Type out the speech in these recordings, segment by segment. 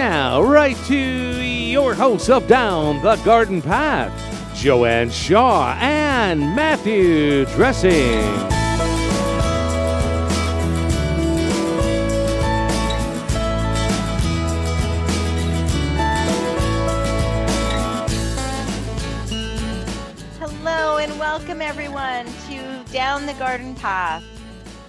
now, right to your hosts of Down the Garden Path, Joanne Shaw and Matthew Dressing. Hello and welcome everyone to Down the Garden Path,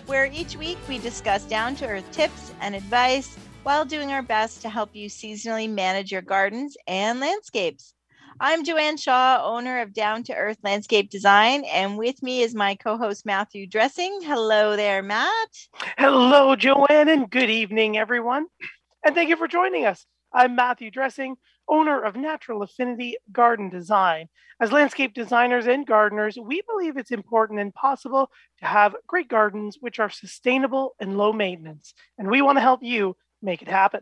where each week we discuss down to earth tips and advice while doing our best to help you seasonally manage your gardens and landscapes. I'm Joanne Shaw, owner of Down to Earth Landscape Design, and with me is my co host Matthew Dressing. Hello there, Matt. Hello, Joanne, and good evening, everyone. And thank you for joining us. I'm Matthew Dressing, owner of Natural Affinity Garden Design. As landscape designers and gardeners, we believe it's important and possible to have great gardens which are sustainable and low maintenance. And we want to help you make it happen.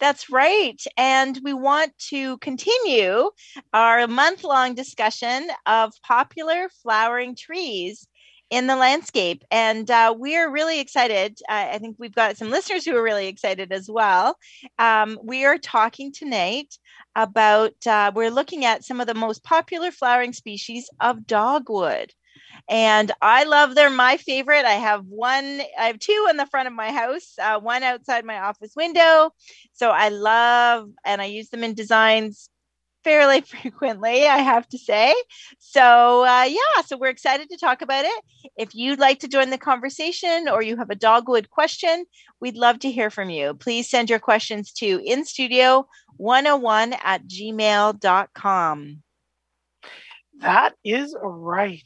That's right. And we want to continue our month long discussion of popular flowering trees in the landscape. And uh, we are really excited. Uh, I think we've got some listeners who are really excited as well. Um, we are talking tonight about, uh, we're looking at some of the most popular flowering species of dogwood and I love they're my favorite. I have one, I have two in the front of my house, uh, one outside my office window. So I love, and I use them in designs fairly frequently, I have to say. So, uh, yeah, so we're excited to talk about it. If you'd like to join the conversation or you have a dogwood question, we'd love to hear from you. Please send your questions to instudio101 at gmail.com. That is right.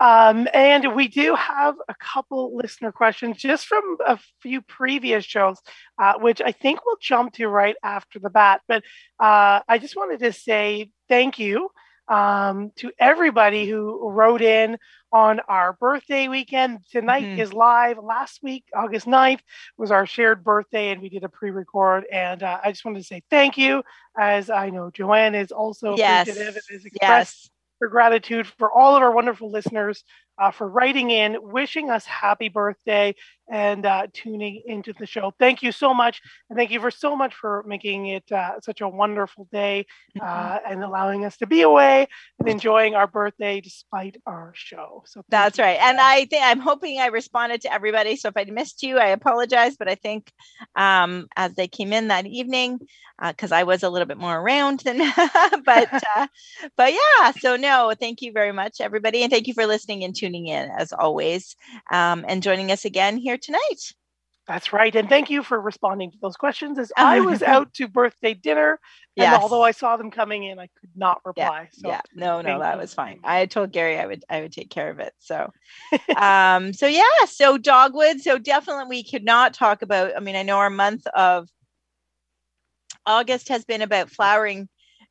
Um, and we do have a couple listener questions just from a few previous shows, uh, which I think we'll jump to right after the bat. But uh, I just wanted to say thank you um, to everybody who wrote in on our birthday weekend. Tonight mm-hmm. is live. Last week, August 9th, was our shared birthday, and we did a pre record. And uh, I just wanted to say thank you, as I know Joanne is also yes. appreciative and has expressed. Yes for gratitude for all of our wonderful listeners uh, for writing in, wishing us happy birthday, and uh, tuning into the show. Thank you so much. And thank you for so much for making it uh, such a wonderful day mm-hmm. uh, and allowing us to be away and enjoying our birthday despite our show. So that's right. And I think I'm hoping I responded to everybody. So if I missed you, I apologize. But I think um, as they came in that evening, because uh, I was a little bit more around than, but uh, but yeah. So no, thank you very much, everybody, and thank you for listening and tuning in as always, um, and joining us again here tonight. That's right. And thank you for responding to those questions as I was out to birthday dinner. And yes. although I saw them coming in, I could not reply. Yeah, so yeah. no, no, that was fine. I told Gary I would I would take care of it. So um, so yeah, so dogwood. So definitely we could not talk about, I mean, I know our month of August has been about flowering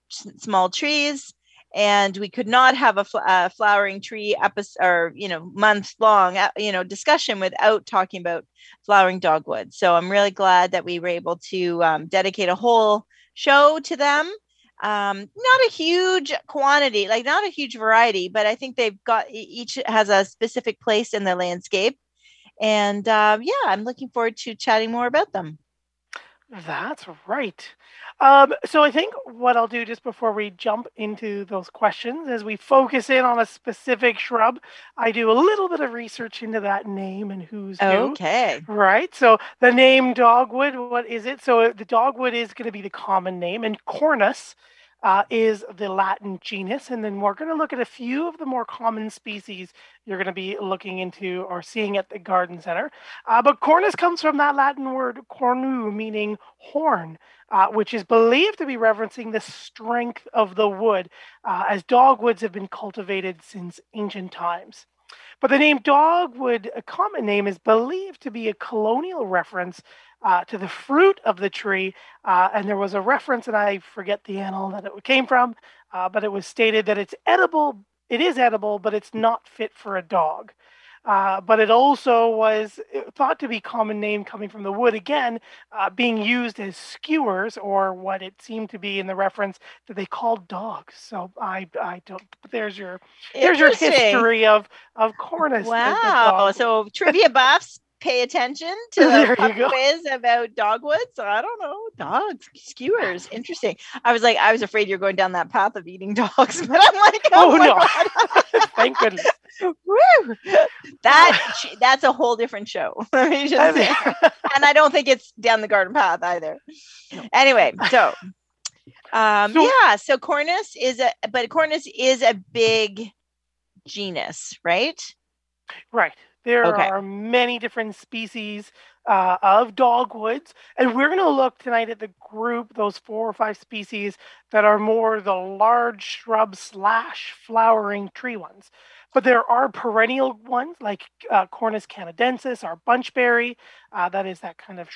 small trees and we could not have a, fl- flowering tree episode or you know month long uh, you know discussion without talking about flowering dogwood. So i'm really glad that we were able to um, dedicate a whole show to them. Um, not a huge quantity like not a huge variety but i think they've got each has a specific place in the landscape. And uh, yeah i'm looking forward to chatting more about them that's right um, so I think what I'll do just before we jump into those questions is we focus in on a specific shrub. I do a little bit of research into that name and who's okay. Who, right. So the name dogwood, what is it? So the dogwood is going to be the common name, and cornus uh, is the Latin genus. And then we're going to look at a few of the more common species you're going to be looking into or seeing at the garden center. Uh, but cornus comes from that Latin word cornu, meaning horn, uh, which is believed to be referencing the strength of the wood, uh, as dogwoods have been cultivated since ancient times. But the name dogwood, a common name, is believed to be a colonial reference uh, to the fruit of the tree. Uh, and there was a reference, and I forget the animal that it came from, uh, but it was stated that it's edible. It is edible, but it's not fit for a dog. Uh, but it also was uh, thought to be common name coming from the wood again, uh, being used as skewers or what it seemed to be in the reference that they called dogs. So I I don't. There's your there's your history of of cornus. Wow. So trivia buffs pay attention to the quiz about dogwoods. I don't know. Dogs, skewers. Interesting. I was like, I was afraid you're going down that path of eating dogs, but I'm like, oh, oh no. Thank goodness. Woo! That that's a whole different show. and I don't think it's down the garden path either. Anyway, so um so, yeah, so Cornus is a but Cornus is a big genus, right? Right. There okay. are many different species uh, of dogwoods, and we're going to look tonight at the group, those four or five species that are more the large shrub slash flowering tree ones. But there are perennial ones like uh, Cornus canadensis, our bunchberry. Uh, that is that kind of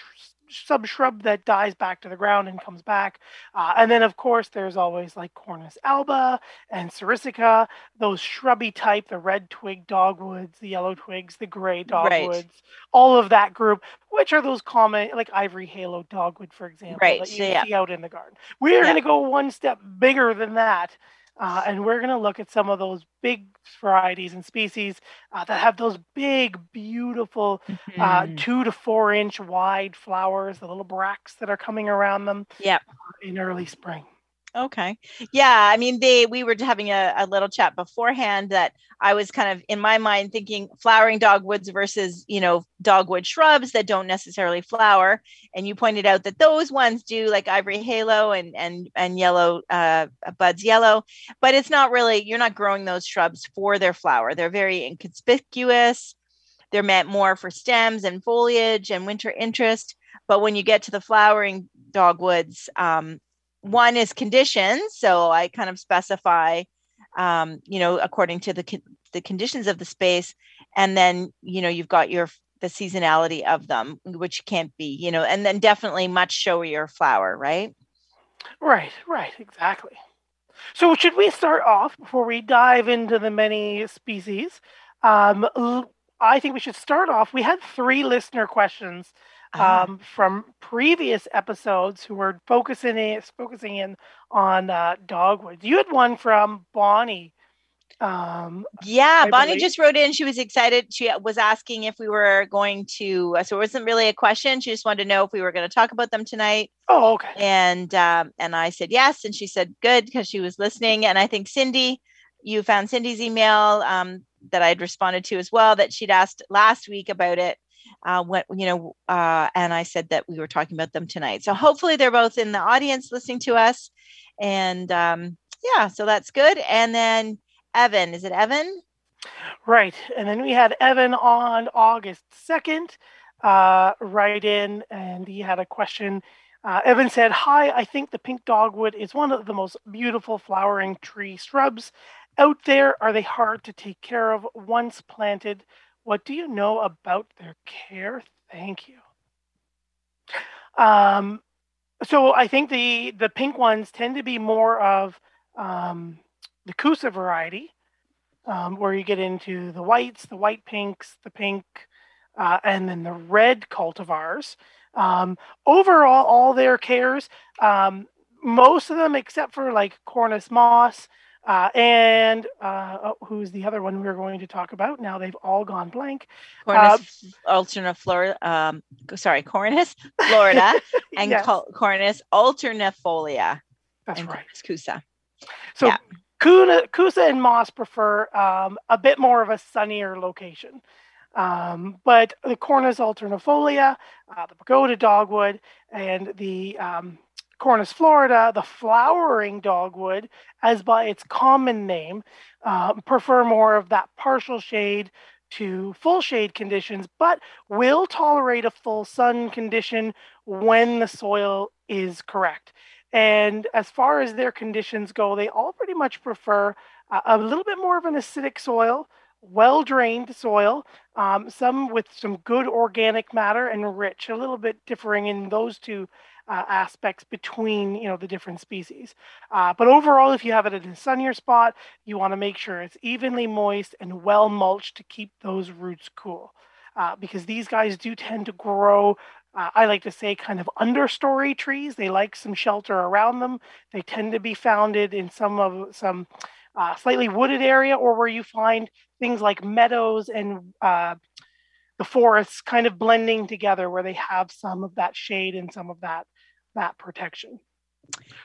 subshrub that dies back to the ground and comes back. Uh, and then, of course, there's always like Cornus alba and Sericea, those shrubby type, the red twig dogwoods, the yellow twigs, the gray dogwoods, right. all of that group, which are those common, like ivory halo dogwood, for example, right. that you so, yeah. see out in the garden. We're yeah. going to go one step bigger than that. Uh, and we're going to look at some of those big varieties and species uh, that have those big, beautiful, uh, mm-hmm. uh, two to four inch wide flowers, the little bracts that are coming around them yep. in early spring. Okay. Yeah. I mean, they, we were having a, a, little chat beforehand that I was kind of in my mind thinking flowering dogwoods versus, you know, dogwood shrubs that don't necessarily flower. And you pointed out that those ones do like ivory halo and, and, and yellow, uh, buds yellow, but it's not really, you're not growing those shrubs for their flower. They're very inconspicuous. They're meant more for stems and foliage and winter interest. But when you get to the flowering dogwoods, um, one is conditions. So I kind of specify, um, you know, according to the the conditions of the space, and then you know you've got your the seasonality of them, which can't be, you know, and then definitely much showier flower, right? Right, right, exactly. So should we start off before we dive into the many species? Um, I think we should start off. We had three listener questions uh-huh. um, from previous episodes who were focusing in, focusing in on uh, dogwoods. You had one from Bonnie. Um, yeah, I Bonnie believe. just wrote in. She was excited. She was asking if we were going to. Uh, so it wasn't really a question. She just wanted to know if we were going to talk about them tonight. Oh, okay. And um, and I said yes, and she said good because she was listening. And I think Cindy, you found Cindy's email um, that I'd responded to as well. That she'd asked last week about it uh, what you know, uh, and I said that we were talking about them tonight. So hopefully they're both in the audience listening to us, and um, yeah, so that's good. And then Evan, is it Evan? Right, and then we had Evan on August second, uh, write in, and he had a question. Uh, Evan said, Hi, I think the pink dogwood is one of the most beautiful flowering tree shrubs out there. Are they hard to take care of once planted? What do you know about their care? Thank you. Um, so I think the the pink ones tend to be more of um, the Kousa variety, um, where you get into the whites, the white pinks, the pink, uh, and then the red cultivars. Um, overall, all their cares, um, most of them except for like Cornus mas uh, and uh, oh, who's the other one we are going to talk about? Now they've all gone blank. Cornus uh, alterna Florida. Um, sorry, Cornus Florida and yes. Cornus alternifolia. That's right. Cornus Kousa. So yeah. Kuna, Kousa and Mas prefer um, a bit more of a sunnier location. Um, but the Cornus alternifolia, uh, the pagoda dogwood, and the um, Cornus florida, the flowering dogwood, as by its common name, uh, prefer more of that partial shade to full shade conditions, but will tolerate a full sun condition when the soil is correct. And as far as their conditions go, they all pretty much prefer a little bit more of an acidic soil, well drained soil, um, some with some good organic matter and rich, a little bit differing in those two uh, aspects between you know the different species. Uh, but overall, if you have it in a sunnier spot, you want to make sure it's evenly moist and well mulched to keep those roots cool. Uh, because these guys do tend to grow. Uh, I like to say kind of understory trees. They like some shelter around them. They tend to be founded in some of some uh, slightly wooded area or where you find things like meadows and uh, the forests kind of blending together where they have some of that shade and some of that that protection.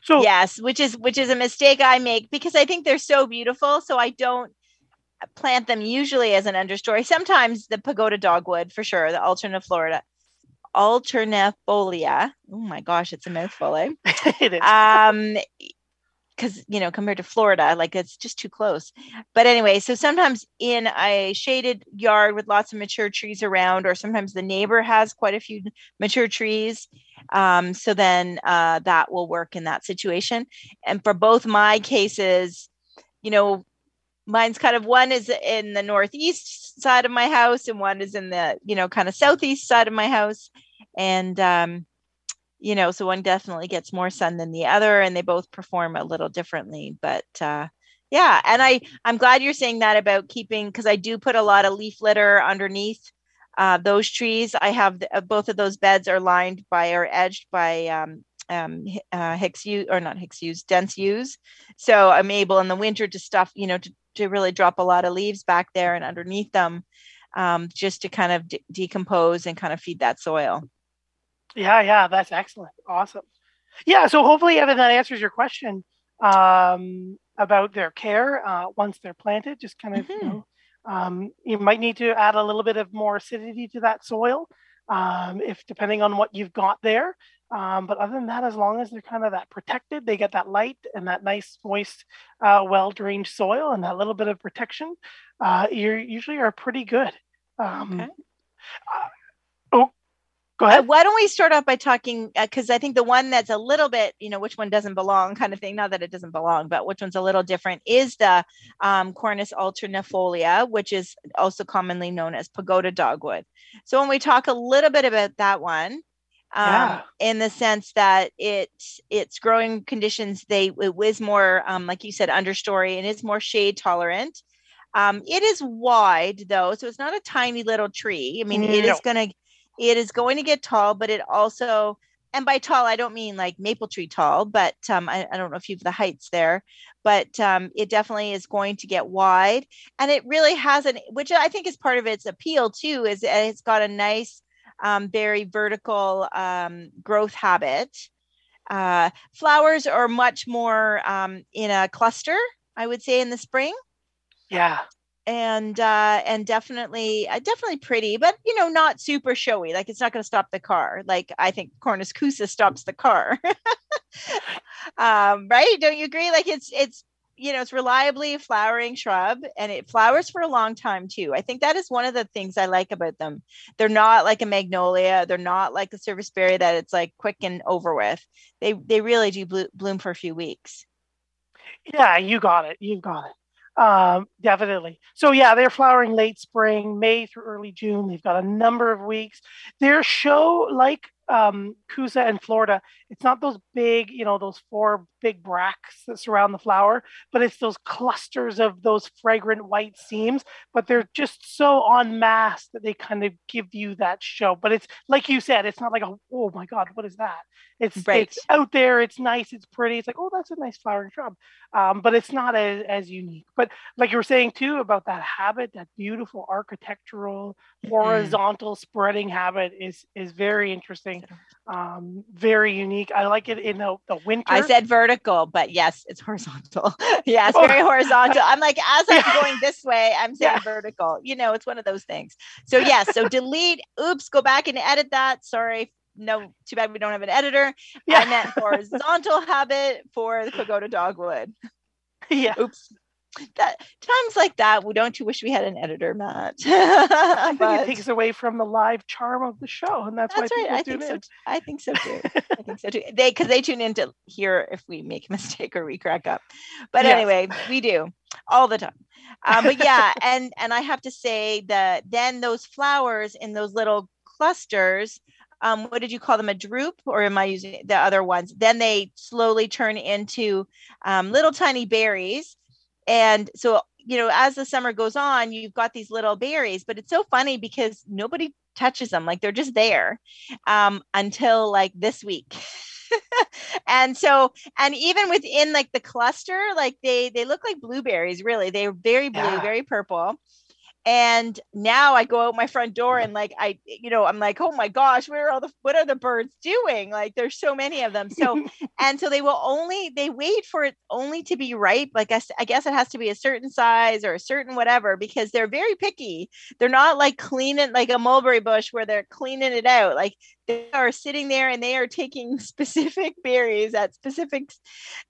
So yes, which is which is a mistake I make because I think they're so beautiful. So I don't plant them usually as an understory. Sometimes the pagoda dogwood for sure, the alterna florida, alternifolia. Oh my gosh, it's a mouthful, eh? it is. Um, because you know compared to florida like it's just too close. But anyway so sometimes in a shaded yard with lots of mature trees around or sometimes the neighbor has quite a few mature trees um, so then uh, that will work in that situation. And for both my cases you know mine's kind of one is in the northeast side of my house and one is in the you know kind of southeast side of my house. And um, you know so one definitely gets more sun than the other and they both perform a little differently but uh, yeah and i i'm glad you're saying that about keeping because i do put a lot of leaf litter underneath uh, those trees i have the, uh, both of those beds are lined by or edged by um, um, uh, Hicks yew or not Hicks yews, dense yews. So I'm able in the winter to stuff, you know, to, to really drop a lot of leaves back there and underneath them, um, just to kind of de- decompose and kind of feed that soil. Yeah, yeah, that's excellent. Awesome. Yeah, so hopefully, Evan, that answers your question um, about their care uh, once they're planted. Just kind of, mm-hmm. you know, um, you might need to add a little bit of more acidity to that soil, um, if depending on what you've got there. Um, but other than that, as long as they're kind of that protected, they get that light and that nice, moist, uh, well-drained soil and that little bit of protection, uh, you usually are pretty good. Um, okay. Go ahead. Why don't we start off by talking? Because uh, I think the one that's a little bit, you know, which one doesn't belong, kind of thing. Not that it doesn't belong, but which one's a little different is the um, Cornus alternifolia, which is also commonly known as pagoda dogwood. So when we talk a little bit about that one, um, yeah. in the sense that it its growing conditions they it was more um, like you said understory and is more shade tolerant. Um, it is wide though, so it's not a tiny little tree. I mean, no. it is going to it is going to get tall, but it also, and by tall, I don't mean like maple tree tall, but um, I, I, don't know if you've the heights there, but um, it definitely is going to get wide. And it really has an, which I think is part of its appeal too, is it's got a nice, um, very vertical um, growth habit. Uh, flowers are much more um, in a cluster, I would say, in the spring. Yeah and uh and definitely uh, definitely pretty but you know not super showy like it's not going to stop the car like i think cornus kousa stops the car. Um right? Don't you agree? Like it's it's you know it's reliably a flowering shrub and it flowers for a long time too. I think that is one of the things i like about them. They're not like a magnolia they're not like a serviceberry that it's like quick and over with. They they really do bloom for a few weeks. Yeah you got it you got it um, definitely. So yeah, they're flowering late spring, May through early June. They've got a number of weeks. Their show, like um, Kousa and Florida, it's not those big, you know, those four big bracts that surround the flower, but it's those clusters of those fragrant white seams. But they're just so en masse that they kind of give you that show. But it's like you said, it's not like a oh my god, what is that? It's right. it's out there, it's nice, it's pretty. It's like oh, that's a nice flowering shrub, um, but it's not as as unique. But like you were saying too about that habit, that beautiful architectural horizontal mm-hmm. spreading habit is is very interesting, um, very unique. I like it in the, the winter. I said vertical, but yes, it's horizontal. yes, oh. very horizontal. I'm like, as I'm going this way, I'm saying yeah. vertical. You know, it's one of those things. So yes, so delete. Oops, go back and edit that. Sorry. No, too bad we don't have an editor. Yeah. I meant horizontal habit for the pagoda dogwood. Yeah. Oops that times like that we don't you wish we had an editor matt? I think it takes away from the live charm of the show and that's, that's why right i think so i think so too i think so too. They because they tune in to hear if we make a mistake or we crack up. But yes. anyway we do all the time. Um, but yeah and and i have to say that then those flowers in those little clusters um, what did you call them a drupe or am i using the other ones? Then they slowly turn into um, little tiny berries and so, you know, as the summer goes on, you've got these little berries, but it's so funny because nobody touches them. Like they're just there um, until like this week. and so and even within like the cluster like they they look like blueberries really they're very blue yeah. very purple and now i go out my front door and like i you know i'm like oh my gosh where are all the what are the birds doing? Like there's so many of them. So and so they will only they wait for it only to be ripe like I, I guess it has to be a certain size or a certain whatever because they're very picky. They're not like cleaning like a mulberry bush where they're cleaning it out. Like they are sitting there and they are taking specific berries at specific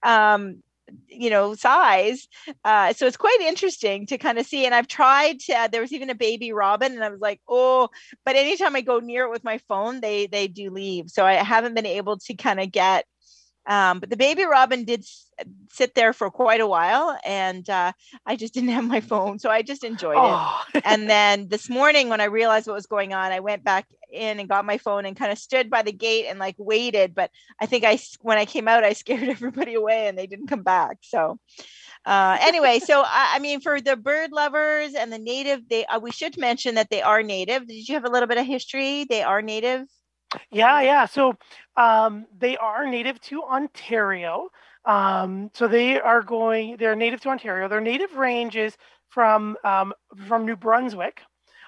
um you know size uh, so it's quite interesting to kind of see and i've tried to, uh, there was even a baby robin and i was like oh but anytime i go near it with my phone they they do leave so i haven't been able to kind of get um, but the baby robin did s- sit there for quite a while and uh, i just didn't have my phone so i just enjoyed Oh. it and then this morning when i realized what was going on i went back in and got my phone and kind of stood by the gate and like waited but i think I when i came out i scared everybody away and they didn't come back so uh, anyway so I, I mean for the bird lovers and the native they uh, we should mention that they are native. Did you have a little bit of history? They are native Yeah, yeah. So um, they are native to Ontario. Um, so they are going. They're native to Ontario. Their native range is from um, from New Brunswick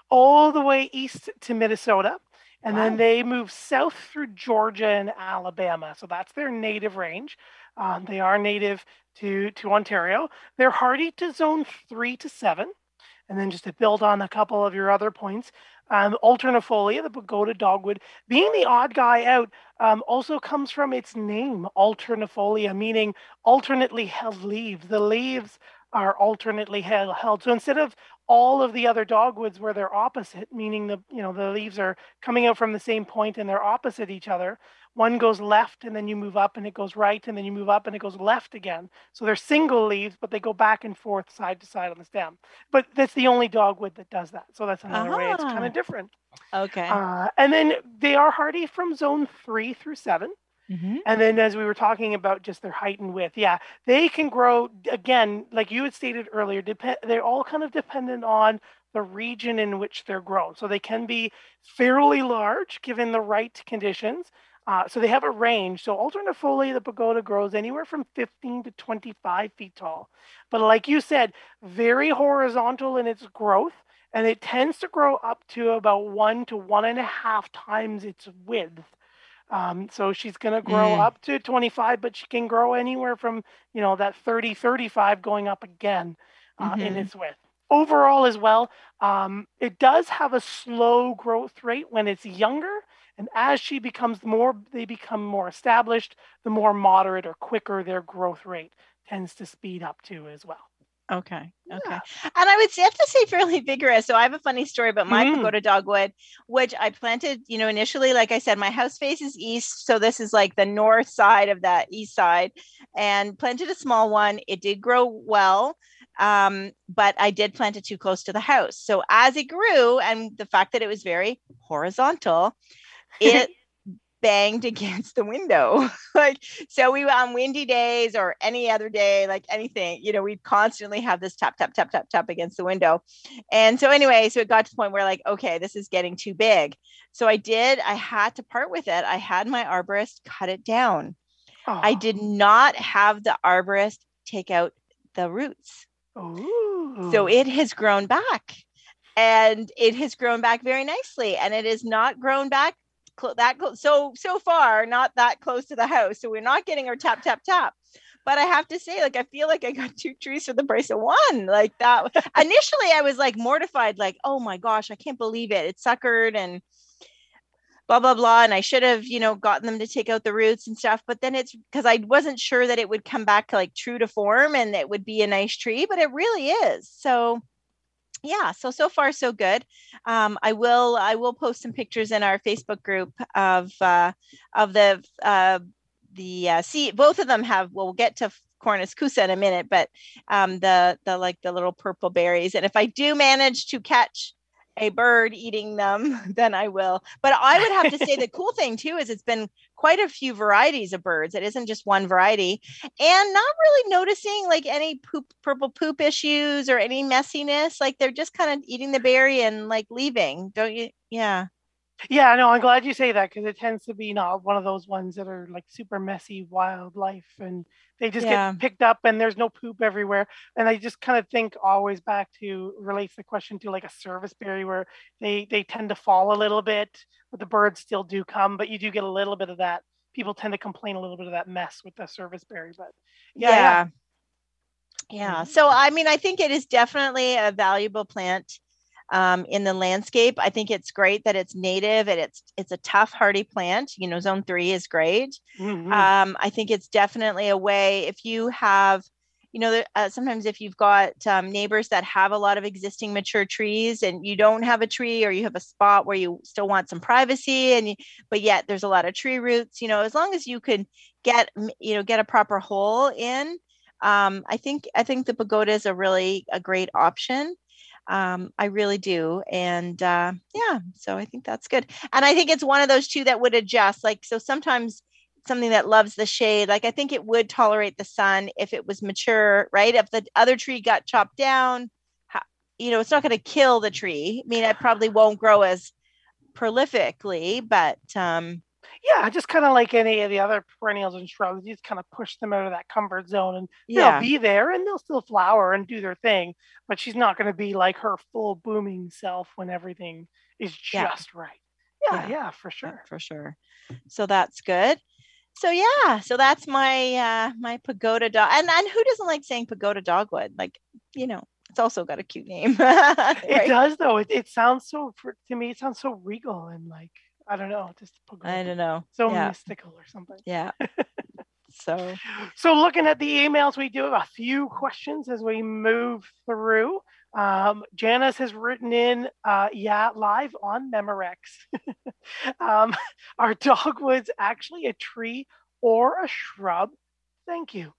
all the way east to Minnesota, and then they move south through Georgia and Alabama. So that's their native range. Um, they are native to to Ontario. They're hardy to zone three to seven. And then just to build on a couple of your other points, um, alternifolia, the pagoda dogwood, being the odd guy out, um, also comes from its name, alternifolia, meaning alternately held leaves. The leaves are alternately held, held. So instead of all of the other dogwoods where they're opposite, meaning the you know the leaves are coming out from the same point and they're opposite each other, one goes left and then you move up and it goes right and then you move up and it goes left again. So they're single leaves, but they go back and forth side to side on the stem. But that's the only dogwood that does that. So that's another way it's kind Ah. of different. okay Uh, and then they are hardy from zone three through seven. Mhm. And then, as we were talking about just their height and width, yeah, they can grow again, like you had stated earlier. Depend, they're all kind of dependent on the region in which they're grown. So they can be fairly large given the right conditions. Uh, so they have a range. So alternifolia, the pagoda grows anywhere from 15 to 25 feet tall. But like you said, very horizontal in its growth, and it tends to grow up to about one to one and a half times its width. Um, so she's going to grow Mm. up to 25, but she can grow anywhere from, you know, that 30, 35 going up again uh, in Mhm. its width. Overall, as well, um, it does have a slow growth rate when it's younger. And as she becomes more, they become more established, the more moderate or quicker their growth rate tends to speed up to as well. Okay. Okay. Yeah. And I would say- have to say fairly vigorous. So I have a funny story about my Mhm. pagoda dogwood, which I planted, you know, initially, like I said, my house faces east. So this is like the north side of that east side and planted a small one. It did grow well. Um, but I did plant it too close to the house. So as it grew, and the fact that it was very horizontal, it banged against the window. like so we on windy days or any other day, like anything, you know, we'd constantly have this tap, tap, tap, tap, tap against the window. And so anyway, so it got to the point where like, okay, this is getting too big. So I did, I had to part with it. I had my arborist cut it down. I Oh. did not have the arborist take out the roots. Ooh. So it has grown back and it has grown back very nicely and it has not grown back clo- that close. So, so far, not that close to the house. So we're not getting our tap, tap, tap. But I have to say, like, I feel like I got two trees for the price of one. Like that. Initially, I was like mortified, like, oh my gosh, I can't believe it. It suckered and blah blah blah and i should have you know gotten them to take out the roots and stuff but then it's because i wasn't sure that it would come back like true to form and it would be a nice tree but it really is so yeah so so far so good. Um, i will i will post some pictures in our facebook group of uh, of the uh, the uh, see both of them have well, we'll get to cornus kousa in a minute but um, the the like the little purple berries and if i do manage to catch a bird eating them, then I will. But I would have to say the cool thing too is it's been quite a few varieties of birds. It isn't just one variety, and not really noticing like any poop, purple poop issues or any messiness. Like they're just kind of eating the berry and like leaving. Don't you? Yeah. Yeah, no, I'm glad you say that because it tends to be not one of those ones that are like super messy wildlife and they just Yeah. get picked up and there's no poop everywhere. And I just kind of think always back to relates the question to like a service berry where they they tend to fall a little bit, but the birds still do come, but you do get a little bit of that. People tend to complain a little bit of that mess with the service berry, but yeah, yeah. yeah. Yeah. Mhm. So, I mean, I think it is definitely a valuable plant um, in the landscape. I think it's great that it's native and it's it's a tough, hardy plant. You know, zone three is great. Mhm. Um, I think it's definitely a way if you have, you know, uh, sometimes if you've got um, neighbors that have a lot of existing mature trees and you don't have a tree or you have a spot where you still want some privacy and you, but yet there's a lot of tree roots, you know, as long as you can get, you know, get a proper hole in, um, I think I think the pagoda is a really a great option. Um, I really do, and uh, yeah, so I think that's good. And I think it's one of those two that would adjust. Like so, sometimes something that loves the shade, like I think it would tolerate the sun if it was mature, right? If the other tree got chopped down, you know, it's not going to kill the tree. I mean, it probably won't grow as prolifically, but um, yeah, just kind of like any of the other perennials and shrubs, you just kind of push them out of that comfort zone and yeah, they'll be there and they'll still flower and do their thing, but she's not going to be like her full booming self when everything is Yeah. just right. Yeah, Yeah. yeah, for Yeah, sure. for sure. So that's good. So yeah, so that's my uh my pagoda dog. And and who doesn't like saying pagoda dogwood? Like, you know, it's also got a cute name. It does though. It, it sounds so for, to me. It sounds so regal and like I don't know, just I don't know. so yeah. mystical or something. Yeah. So So looking at the emails, we do have a few questions as we move through. Um, Janice has written in, uh, yeah, live on Memorex. um, are dogwoods actually a tree or a shrub? Thank you.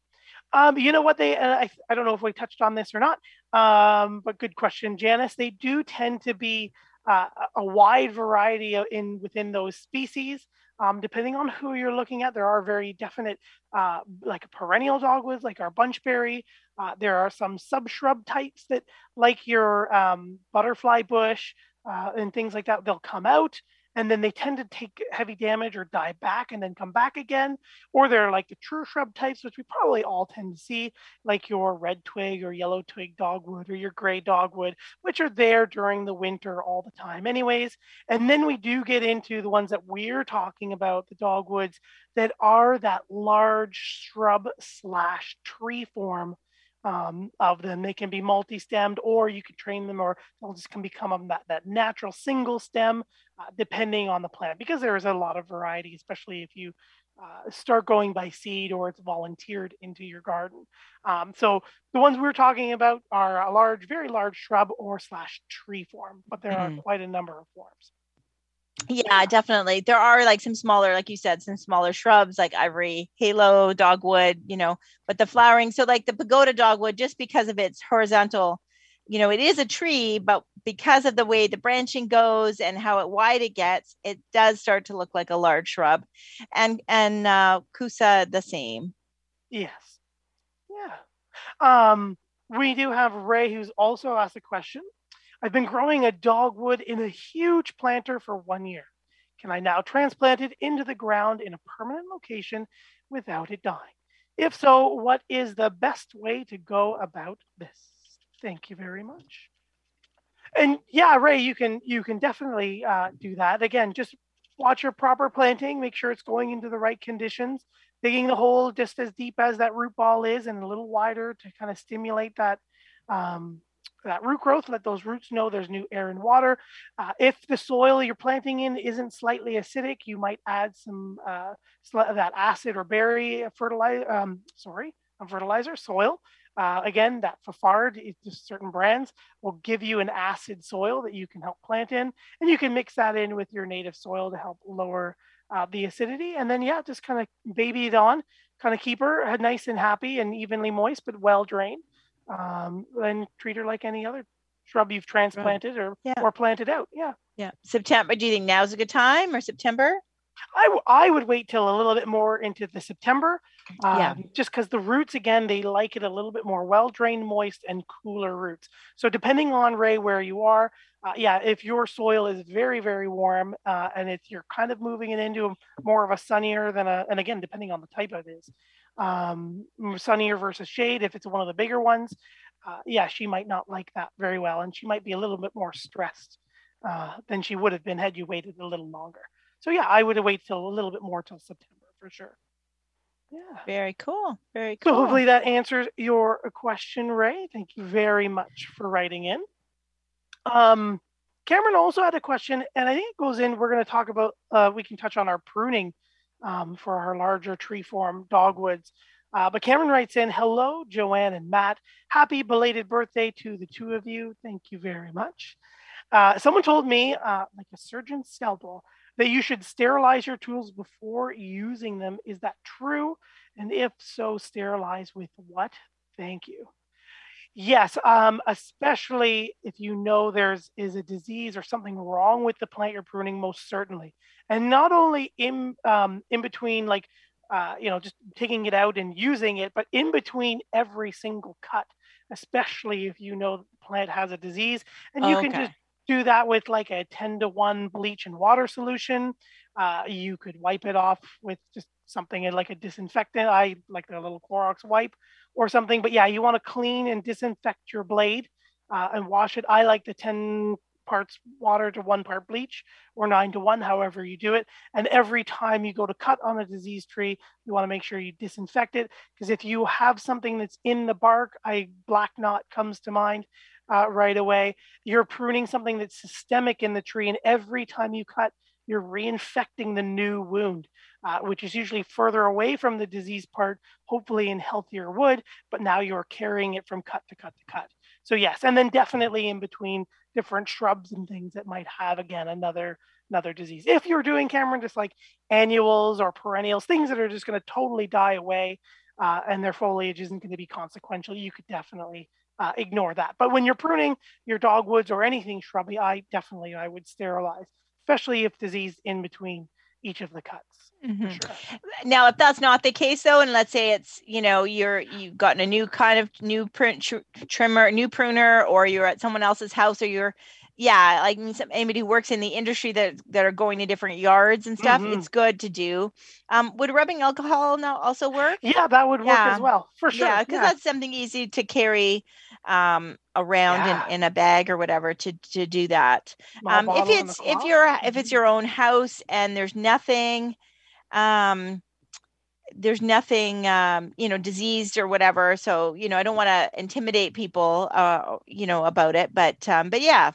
Um, you know what they, uh, I, I don't know if we touched on this or not, um, but good question, Janice. They do tend to be uh, a wide variety in within those species. Um, depending on who you're looking at, there are very definite uh, like perennial dogwoods, like our bunchberry. Uh, there are some subshrub types that, like your um, butterfly bush uh, and things like that, they'll come out and then they tend to take heavy damage or die back and then come back again. Or they're like the true shrub types, which we probably all tend to see, like your red twig or yellow twig dogwood or your gray dogwood, which are there during the winter all the time, anyways. And then we do get into the ones that we're talking about, the dogwoods that are that large shrub slash tree form um, of them. They can be multi-stemmed, or you can train them, or they'll just can become a, that, that natural single stem, uh, depending on the plant, because there is a lot of variety, especially if you uh, start going by seed or it's volunteered into your garden. Um, so the ones we're talking about are a large, very large shrub or slash tree form, but there are Mm. quite a number of forms. Yeah, definitely. There are like some smaller, like you said, some smaller shrubs like ivory, halo, dogwood, you know, but the flowering, so like the pagoda dogwood, just because of its horizontal, you know, it is a tree, but because of the way the branching goes and how it wide it gets, it does start to look like a large shrub. And and uh Kousa the same. Yes. Yeah. Um, we do have Ray who's also asked a question. I've been growing a dogwood in a huge planter for one year. Can I now transplant it into the ground in a permanent location without it dying? If so, what is the best way to go about this? Thank you very much. And yeah, Ray, you can you can definitely uh, do that. Again, just watch your proper planting. Make sure it's going into the right conditions digging the hole just as deep as that root ball is and a little wider to kind of stimulate that um, that root growth let those roots know there's new air and water uh, if the soil you're planting in isn't slightly acidic you might add some uh, that acid or berry fertilizer um, sorry fertilizer soil uh, again that Fafard, is just certain brands will give you an acid soil that you can help plant in, and you can mix that in with your native soil to help lower uh, the acidity. And then, yeah, just kind of baby it on, kind of keep her uh, nice and happy and evenly moist, but well drained. Um, and treat her like any other shrub you've transplanted or, Yeah. or planted out. Yeah. Yeah. September. Do you think now's a good time or September? I, w- I would wait till a little bit more into the September, um, Yeah. just because the roots again they like it a little bit more well drained, moist, and cooler roots. So depending on Ray where you are, uh, yeah, if your soil is very, very warm uh, and it's you're kind of moving it into more of a sunnier than a, and again, depending on the type of it is, um, sunnier versus shade, if it's one of the bigger ones, uh, yeah, she might not like that very well. And she might be a little bit more stressed uh, than she would have been had you waited a little longer. So yeah, I would have waited till a little bit more till September for sure. Yeah. Very cool. Very cool. So hopefully that answers your question, Ray. Thank you very much for writing in. Um, Cameron also had a question, and I think it goes in. We're going to talk about. Uh, we can touch on our pruning um, for our larger tree form dogwoods. Uh, but Cameron writes in, "Hello, Joanne and Matt. Happy belated birthday to the two of you. Thank you very much." Uh, someone told me, uh, like a surgeon's scalpel, that you should sterilize your tools before using them. Is that true? And if so, sterilize with what? Thank you. Yes, um, especially if you know there's is a disease or something wrong with the plant you're pruning, most certainly. And not only in um, in between, like uh, you know, just taking it out and using it, but in between every single cut, especially if you know the plant has a disease, and you okay. can just do that with like a 10 to 1 bleach and water solution. Uh, you could wipe it off with just something like a disinfectant. I like the little Clorox wipe or something. But yeah, you want to clean and disinfect your blade uh, and wash it. I like the 10 parts water to one part bleach or nine to one, however you do it. And every time you go to cut on a diseased tree, you want to make sure you disinfect it because if you have something that's in the bark, I black knot comes to mind uh, right away. You're pruning something that's systemic in the tree, and every time you cut, you're reinfecting the new wound, uh, which is usually further away from the disease part, hopefully in healthier wood, but now you're carrying it from cut to cut to cut. So yes, and then definitely in between different shrubs and things that might have again another another disease. If you're doing Cameron just like annuals or perennials, things that are just going to totally die away uh, and their foliage isn't going to be consequential, you could definitely uh, ignore that. But when you're pruning your dogwoods or anything shrubby, I definitely I would sterilize especially if disease in between each of the cuts. Mm-hmm. Sure. Now, if that's not the case, though, and let's say it's you know you're you've gotten a new kind of new print tr- trimmer, new pruner, or you're at someone else's house, or you're yeah, like anybody who works in the industry that that are going to different yards and stuff, mm-hmm. it's good to do. Um, would rubbing alcohol now also work? Yeah, that would work yeah. as well, for sure. Yeah, because yeah. that's something easy to carry um, around yeah. in, in a bag or whatever to to do that. Um, if it's if you're if it's mm-hmm. your own house and there's nothing, um, there's nothing um, you know diseased or whatever. So you know I don't want to intimidate people, uh, you know about it, but um, but yeah,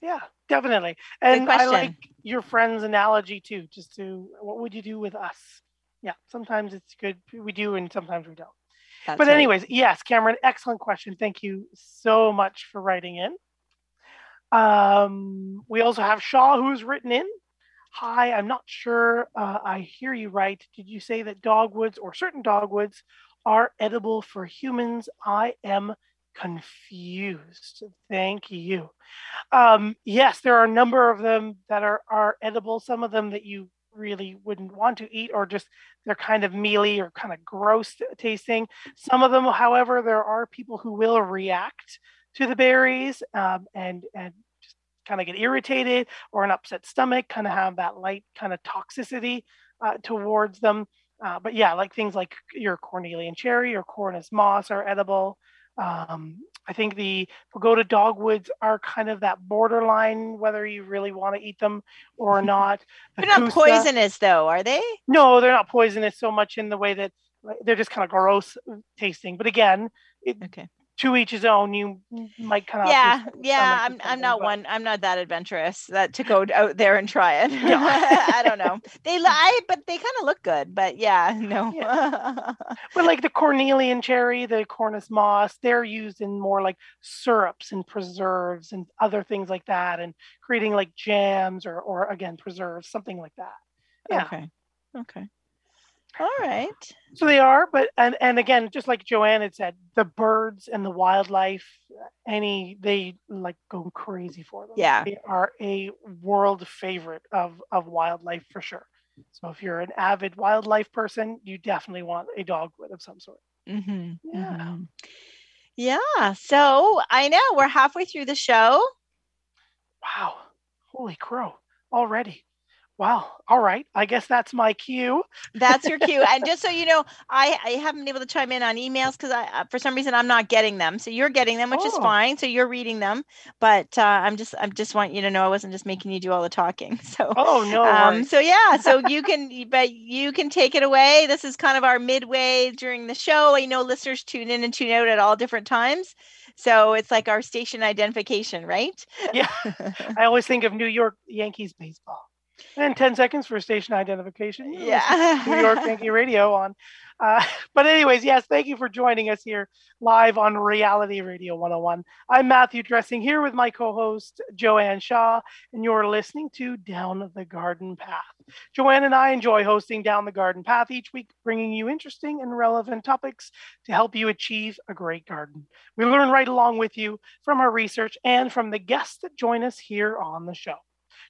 yeah, definitely. And I like your friend's analogy too. Just to what would you do with us? Yeah, sometimes it's good we do, and sometimes we don't. That's but anyways, right. yes, Cameron, excellent question. Thank you so much for writing in. Um, we also have Shaw who's written in. Hi, I'm not sure uh, I hear you right. Did you say that dogwoods or certain dogwoods are edible for humans? I am confused. Thank you. Um, yes, there are a number of them that are, are edible, some of them that you really wouldn't want to eat or just they're kind of mealy or kind of gross tasting. Some of them however there are people who will react to the berries um, and and just kind of get irritated or an upset stomach kind of have that light kind of toxicity uh, towards them. Uh, but yeah like things like your cornelian cherry or cornus mas are edible. Um, I think the pagoda dogwoods are kind of that borderline, whether you really want to eat them or not. they're not poisonous, though, are they? No, they're not poisonous so much in the way that they're just kind of gross tasting. But again, it, okay to each his own. You might kind of yeah, yeah. I'm I'm not but... one. I'm not that adventurous that to go out there and try it. I don't know. They lie, but they kind of look good. But yeah, no. Yeah. but like the cornelian cherry, the cornus mas, they're used in more like syrups and preserves and other things like that, and creating like jams or or again preserves, something like that. Yeah. Okay. Okay. All right. So they are, but and and again, just like Joanne had said, the birds and the wildlife, any they like go crazy for them. Yeah, they are a world favorite of of wildlife for sure. So if you're an avid wildlife person, you definitely want a dogwood of some sort. Mm-hmm. Yeah. Mm-hmm. Yeah. So I know we're halfway through the show. Wow. Holy crow. Already. Wow. All right. I guess that's my cue. That's your cue. and just so you know, I, I haven't been able to chime in on emails because I uh, for some reason I'm not getting them. So you're getting them, which oh. is fine. So you're reading them. But uh, I'm just I just want you to know I wasn't just making you do all the talking. So oh no. Um, so yeah. So you can but you can take it away. This is kind of our midway during the show. I know listeners tune in and tune out at all different times. So it's like our station identification, right? Yeah. I always think of New York Yankees baseball. And 10 seconds for station identification. Yeah. New York Yankee Radio on. Uh, but, anyways, yes, thank you for joining us here live on Reality Radio 101. I'm Matthew Dressing here with my co host, Joanne Shaw, and you're listening to Down the Garden Path. Joanne and I enjoy hosting Down the Garden Path each week, bringing you interesting and relevant topics to help you achieve a great garden. We learn right along with you from our research and from the guests that join us here on the show.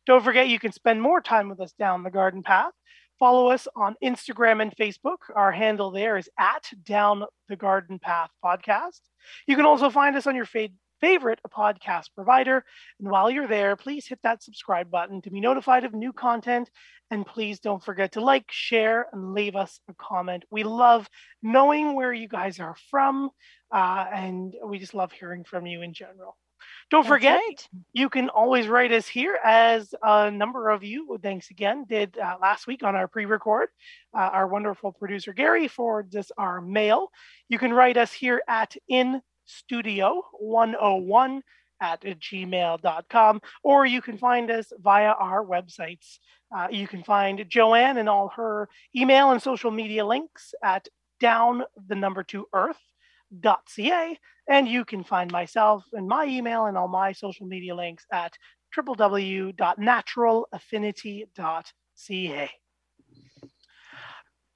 Don't forget, you can spend more time with us down the garden path. Follow us on Instagram and Facebook. Our handle there is at Down the Garden Path Podcast. You can also find us on your fa- favorite podcast provider. And while you're there, please hit that subscribe button to be notified of new content. And please don't forget to like, share, and leave us a comment. We love knowing where you guys are from, uh, and we just love hearing from you in general. Don't That's forget, right. you can always write us here, as a number of you, thanks again, did uh, last week on our pre record. Uh, our wonderful producer Gary forwards us our mail. You can write us here at in studio 101 at gmail.com, or you can find us via our websites. Uh, you can find Joanne and all her email and social media links at down the number two earth www.naturalaffinity.ca. And you can find myself and my email and all my social media links at www.naturalaffinity.ca.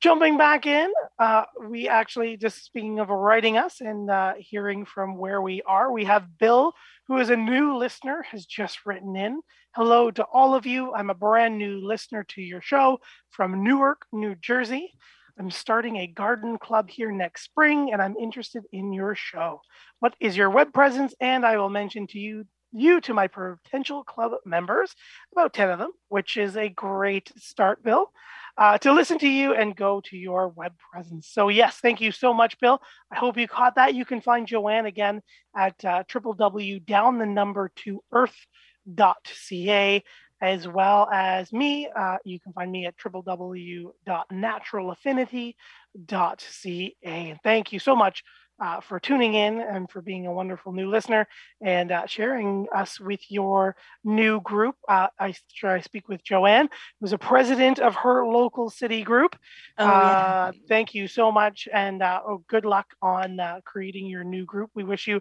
Jumping back in, uh, we actually, just speaking of writing us and uh, hearing from where we are, we have Bill, who is a new listener, has just written in. Hello to all of you. I'm a brand new listener to your show from Newark, New Jersey. I'm starting a garden club here next spring and I'm interested in your show. What is your web presence? And I will mention to you you to my potential club members, about 10 of them, which is a great start, Bill, uh, to listen to you and go to your web presence. So, yes, thank you so much, Bill. I hope you caught that. You can find Joanne again at uh, www.down the number to earth.ca as well as me. Uh, you can find me at www.naturalaffinity.ca. And thank you so much uh, for tuning in and for being a wonderful new listener and uh, sharing us with your new group. Uh, I, I speak with Joanne, who's a president of her local city group. Oh, yeah. Uh, thank you so much, and uh, oh, good luck on uh, creating your new group. We wish you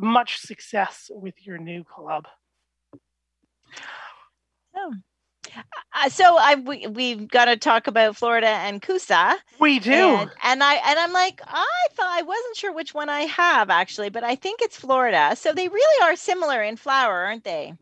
much success with your new club. Oh. Uh, so I we, we've got to talk about Florida and Kousa. We do. And, and, I and I'm like I thought I wasn't sure which one I have actually, but I think it's Florida. So they really are similar in flower, aren't they?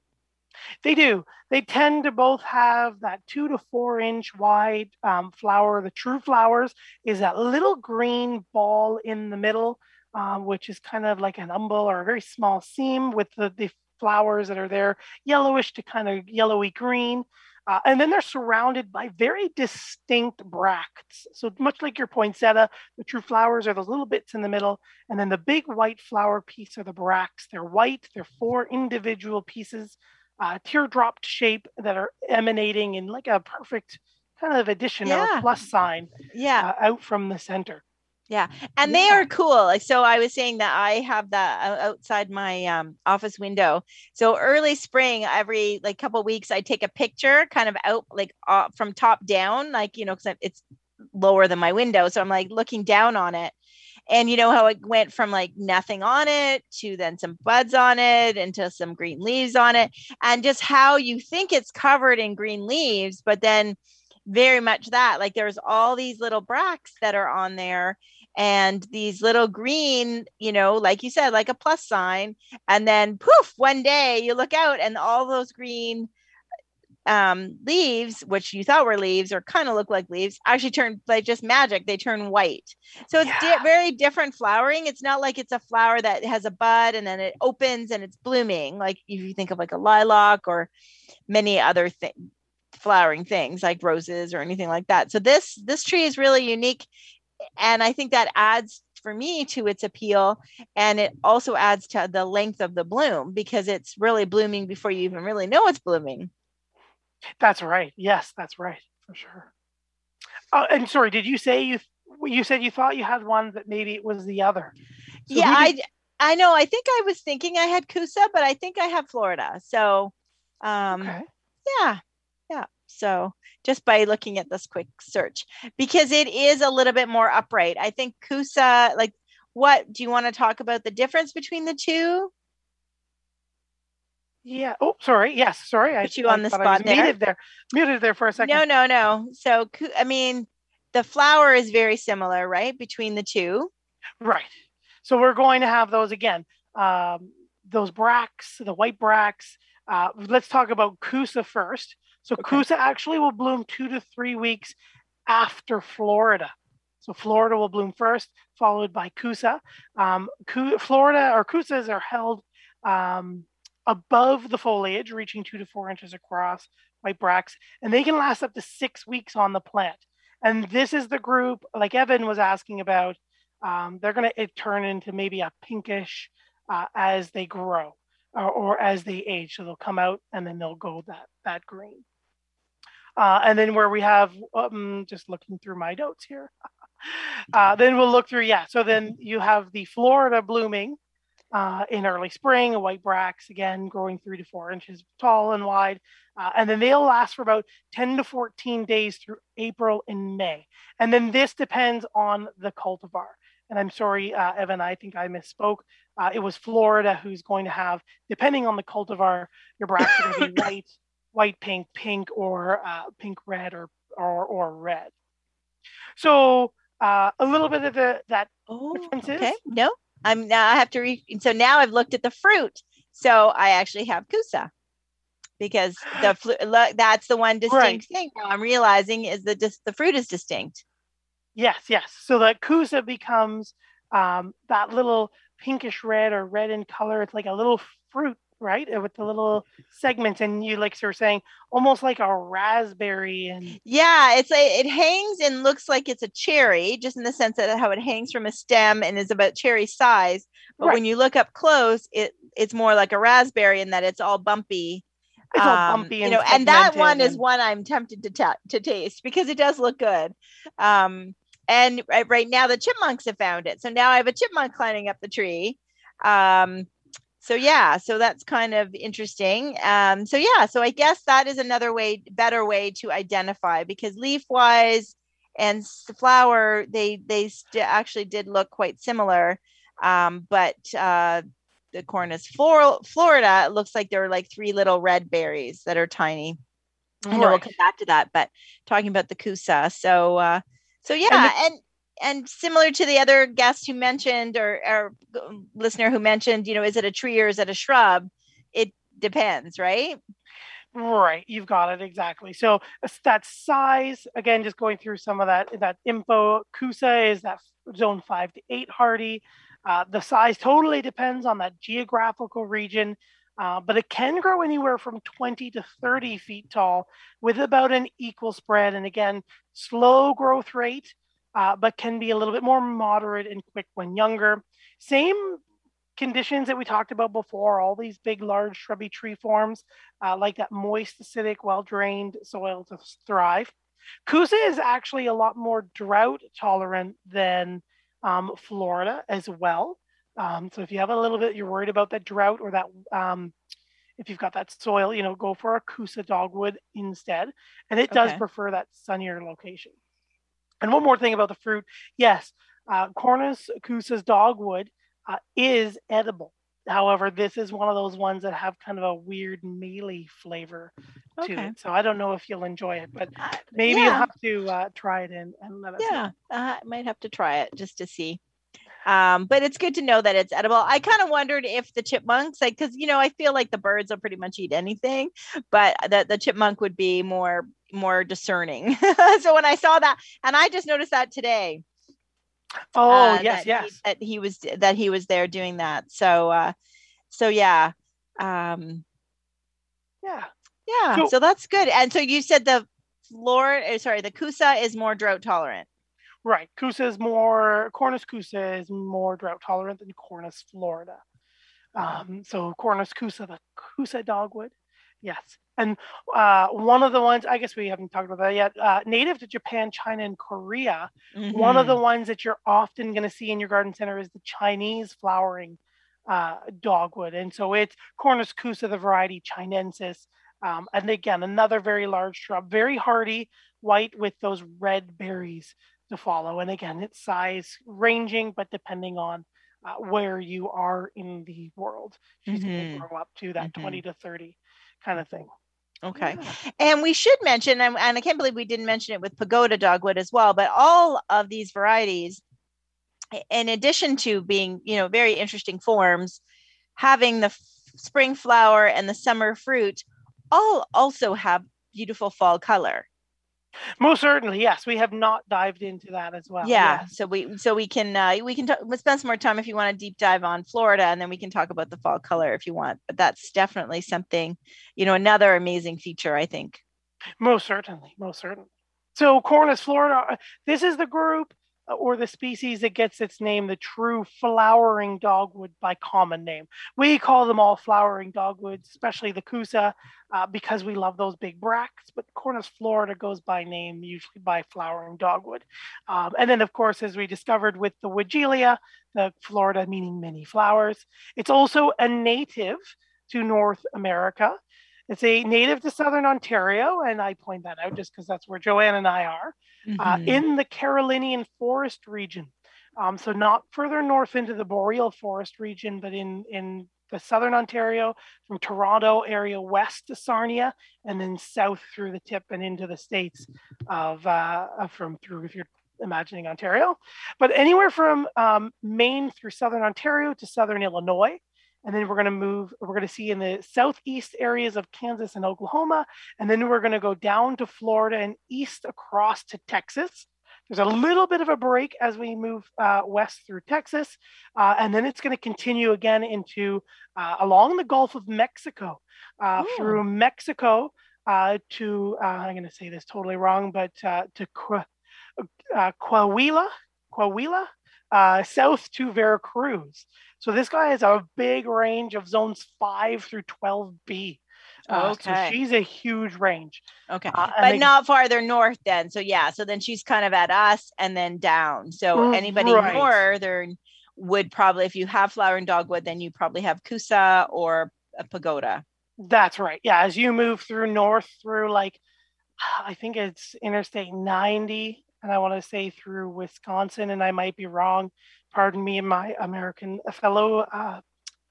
They do. They tend to both have that two to four inch wide um, flower. The true flowers is that little green ball in the middle, um, which is kind of like an umbel or a very small seam with the, the flowers that are there, yellowish to kind of yellowy green. Uh, and then they're surrounded by very distinct bracts. So much like your poinsettia, the true flowers are those little bits in the middle, and then the big white flower piece are the bracts. They're white. They're four individual pieces, uh, teardrop shape that are emanating in like a perfect kind of addition yeah. or plus sign. Yeah, uh, out from the center. Yeah, and yeah. they are cool. Like so, I was saying that I have that outside my um, office window. So early spring, every like couple weeks, I take a picture, kind of out like uh, from top down, like you know, because it's lower than my window, so I'm like looking down on it. And you know how it went from like nothing on it to then some buds on it into some green leaves on it, and just how you think it's covered in green leaves, but then very much that like there's all these little bracts that are on there and these little green, you know, like you said, like a plus sign. And then poof, one day you look out and all those green um, leaves, which you thought were leaves or kind of look like leaves, actually turn like just magic. They turn white. So it's Yeah. di- very different flowering. It's not like it's a flower that has a bud and then it opens and it's blooming. Like if you think of like a lilac or many other things flowering things like roses or anything like that. So this this tree is really unique and I think that adds for me to its appeal and it also adds to the length of the bloom because it's really blooming before you even really know it's blooming. That's right. Yes, that's right for sure. Oh, and sorry, did you say you you said you thought you had one but maybe it was the other? So yeah, who I I know. I think I was thinking I had Kousa, but I think I have Florida. So um okay. yeah. Yeah. So just by looking at this quick search because it is a little bit more upright. I think Kousa like what do you want to talk about the difference between the two? Yeah. Oh, sorry. Yes. Sorry. I Put you on the I was spot there. Muted there. Muted there for a second. No, no, no. So I mean the flower is very similar, right? Between the two. Right. So we're going to have those again. Um, those bracts, the white bracts. Uh, let's talk about Kousa first. So Okay. Kousa actually will bloom two to three weeks after Florida. So Florida will bloom first, followed by Kousa. Um, Florida or Kousas are held um, above the foliage, reaching two to four inches across, white bracts, and they can last up to six weeks on the plant. And this is the group, like Evan was asking about, um, they're going to turn into maybe a pinkish uh, as they grow or, or as they age. So they'll come out and then they'll go that that green. Uh, and then where we have, um, just looking through my notes here, uh, then we'll look through, yeah. So then you have the Florida blooming uh, in early spring, a white bracts again growing three to four inches tall and wide. Uh, and then they'll last for about 10 to 14 days through April and May. And then this depends on the cultivar. And I'm sorry, uh, Evan, I think I misspoke. Uh, it was Florida who's going to have, depending on the cultivar, your bracts are going to be white, white, pink, pink, or uh, pink, red, or, or, or red. So uh, a little bit of the, that Oh, differences. okay. No, I'm now I have to read. So now I've looked at the fruit. So I actually have Kousa because the flu- look, that's the one distinct Right. thing. Now I'm realizing is that just the fruit is distinct. Yes, yes. So that Kousa becomes um, that little pinkish red or red in color. It's like a little fruit, right? Uh, With the little segments, and you like you're saying almost like a raspberry. And Yeah, it's a, it hangs and looks like it's a cherry, just in the sense that how it hangs from a stem and is about cherry size. But Right. when you look up close, it it's more like a raspberry in that it's all bumpy. it's all Um, bumpy you and know, and that segmented one is one I'm tempted to ta- to taste because it does look good. Um, and right, right now the chipmunks have found it, so now I have a chipmunk climbing up the tree. Um, so yeah, so that's kind of interesting. Um, so yeah, so I guess that is another way, better way to identify because leaf wise and flower, they they st- actually did look quite similar. Um, but uh, the Cornus Flor- Florida, it looks like there are like three little red berries that are tiny. I know we'll come back to that, but talking about the Kousa. So, uh, so yeah, the- and and similar to the other guest who mentioned or, or listener who mentioned, you know, is it a tree or is it a shrub? It depends, right? Right, you've got it exactly. So that size again, just going through some of that that info. Kousa is that zone five to eight hardy. Uh, the size totally depends on that geographical region, uh, but it can grow anywhere from 20 to 30 feet tall with about an equal spread. And again, slow growth rate, uh, but can be a little bit more moderate and quick when younger. Same conditions that we talked about before, all these big, large shrubby tree forms, uh, like that moist, acidic, well drained soil to thrive. Kousa is actually a lot more drought tolerant than um, Florida as well. Um, so if you have a little bit, you're worried about that drought or that, um, if you've got that soil, you know, go for a Kousa dogwood instead. And it does Okay. prefer that sunnier location. And one more thing about the fruit yes, uh, Cornus Kousa's dogwood uh, is edible. However, this is one of those ones that have kind of a weird mealy flavor to it. So I don't know if you'll enjoy it, but Uh, maybe you'll have to uh, try it and, and let us know. Yeah, uh, I might have to try it just to see. Um, but it's good to know that it's edible. I kind of wondered if the chipmunks, like, because you know, I feel like the birds will pretty much eat anything, but that the chipmunk would be more more discerning. so when I saw that, and I just noticed that today. Oh uh, yes, that yes. He, that he was that he was there doing that. So uh, so yeah, um, yeah, yeah. So, so that's good. And so you said the Florida, eh, sorry, the kousa is more drought tolerant. Right. Kousa is more, Cornus Kousa is more drought tolerant than Cornus Florida. Um, so Cornus Kousa, the Kousa dogwood. Yes. And uh, one of the ones, I guess we haven't talked about that yet, uh, native to Japan, China, and Korea. Mm-hmm. One of the mm-hmm. ones that you're often going to see in your garden center is the Chinese flowering uh, dogwood. And so it's Cornus Kousa, the variety Chinensis. Um, and again, another very large shrub, very hardy, white with those red berries to follow. And again, its size ranging, but depending on uh, where you are in the world, she's mm-hmm. going to grow up to that mm-hmm. 20 to 30 kind of thing. Okay. Yeah. And we should mention, and, and I can't believe we didn't mention it with pagoda dogwood as well, but all of these varieties, in addition to being, you know, very interesting forms, having the f- spring flower and the summer fruit all also have beautiful fall color. Most certainly, yes. We have not dived into that as well. Yeah, so we so we can uh, we can talk, we'll spend some more time if you want to deep dive on Florida, and then we can talk about the fall color if you want. But that's definitely something, you know, another amazing feature. I think. Most certainly, most certainly. So Cornus Florida, uh, this is the group or the species that gets its name, the true flowering dogwood by common name. We call them all flowering dogwoods, especially the Kousa, uh, because we love those big bracts. But Cornus Florida goes by name, usually by flowering dogwood. Um, and then, of course, as we discovered with the Weigela, the Florida meaning many flowers, it's also a native to North America. It's a native to Southern Ontario, and I point that out just because that's where Joanne and I are, uh, mm-hmm. uh, in the Carolinian forest region. Um, so not further north into the boreal forest region, but in in the southern Ontario, from Toronto area west to Sarnia, and then south through the tip and into the states of uh, from through if you're imagining Ontario, but anywhere from um, Maine through southern Ontario to southern Illinois. And then we're going to move, we're going to see in the southeast areas of Kansas and Oklahoma. And then we're going to go down to Florida and east across to Texas. There's a little bit of a break as we move uh, west through Texas. Uh, and then it's going to continue again into uh, along the Gulf of Mexico, uh, through Mexico uh, to, uh, I'm going to say this totally wrong, but to Coahuila, Coahuila, south to Veracruz. So this guy has a big range of zones five through 12B. Uh, okay. So she's a huge range. Okay. Uh, but they, not farther north then. So yeah. So then she's kind of at us and then down. So mm, anybody right. northern would probably, if you have flowering dogwood, then you probably have Kousa or a pagoda. That's right. Yeah. As you move through north through like, I think it's Interstate 90, and I want to say through Wisconsin, and I might be wrong pardon me and my American fellow uh,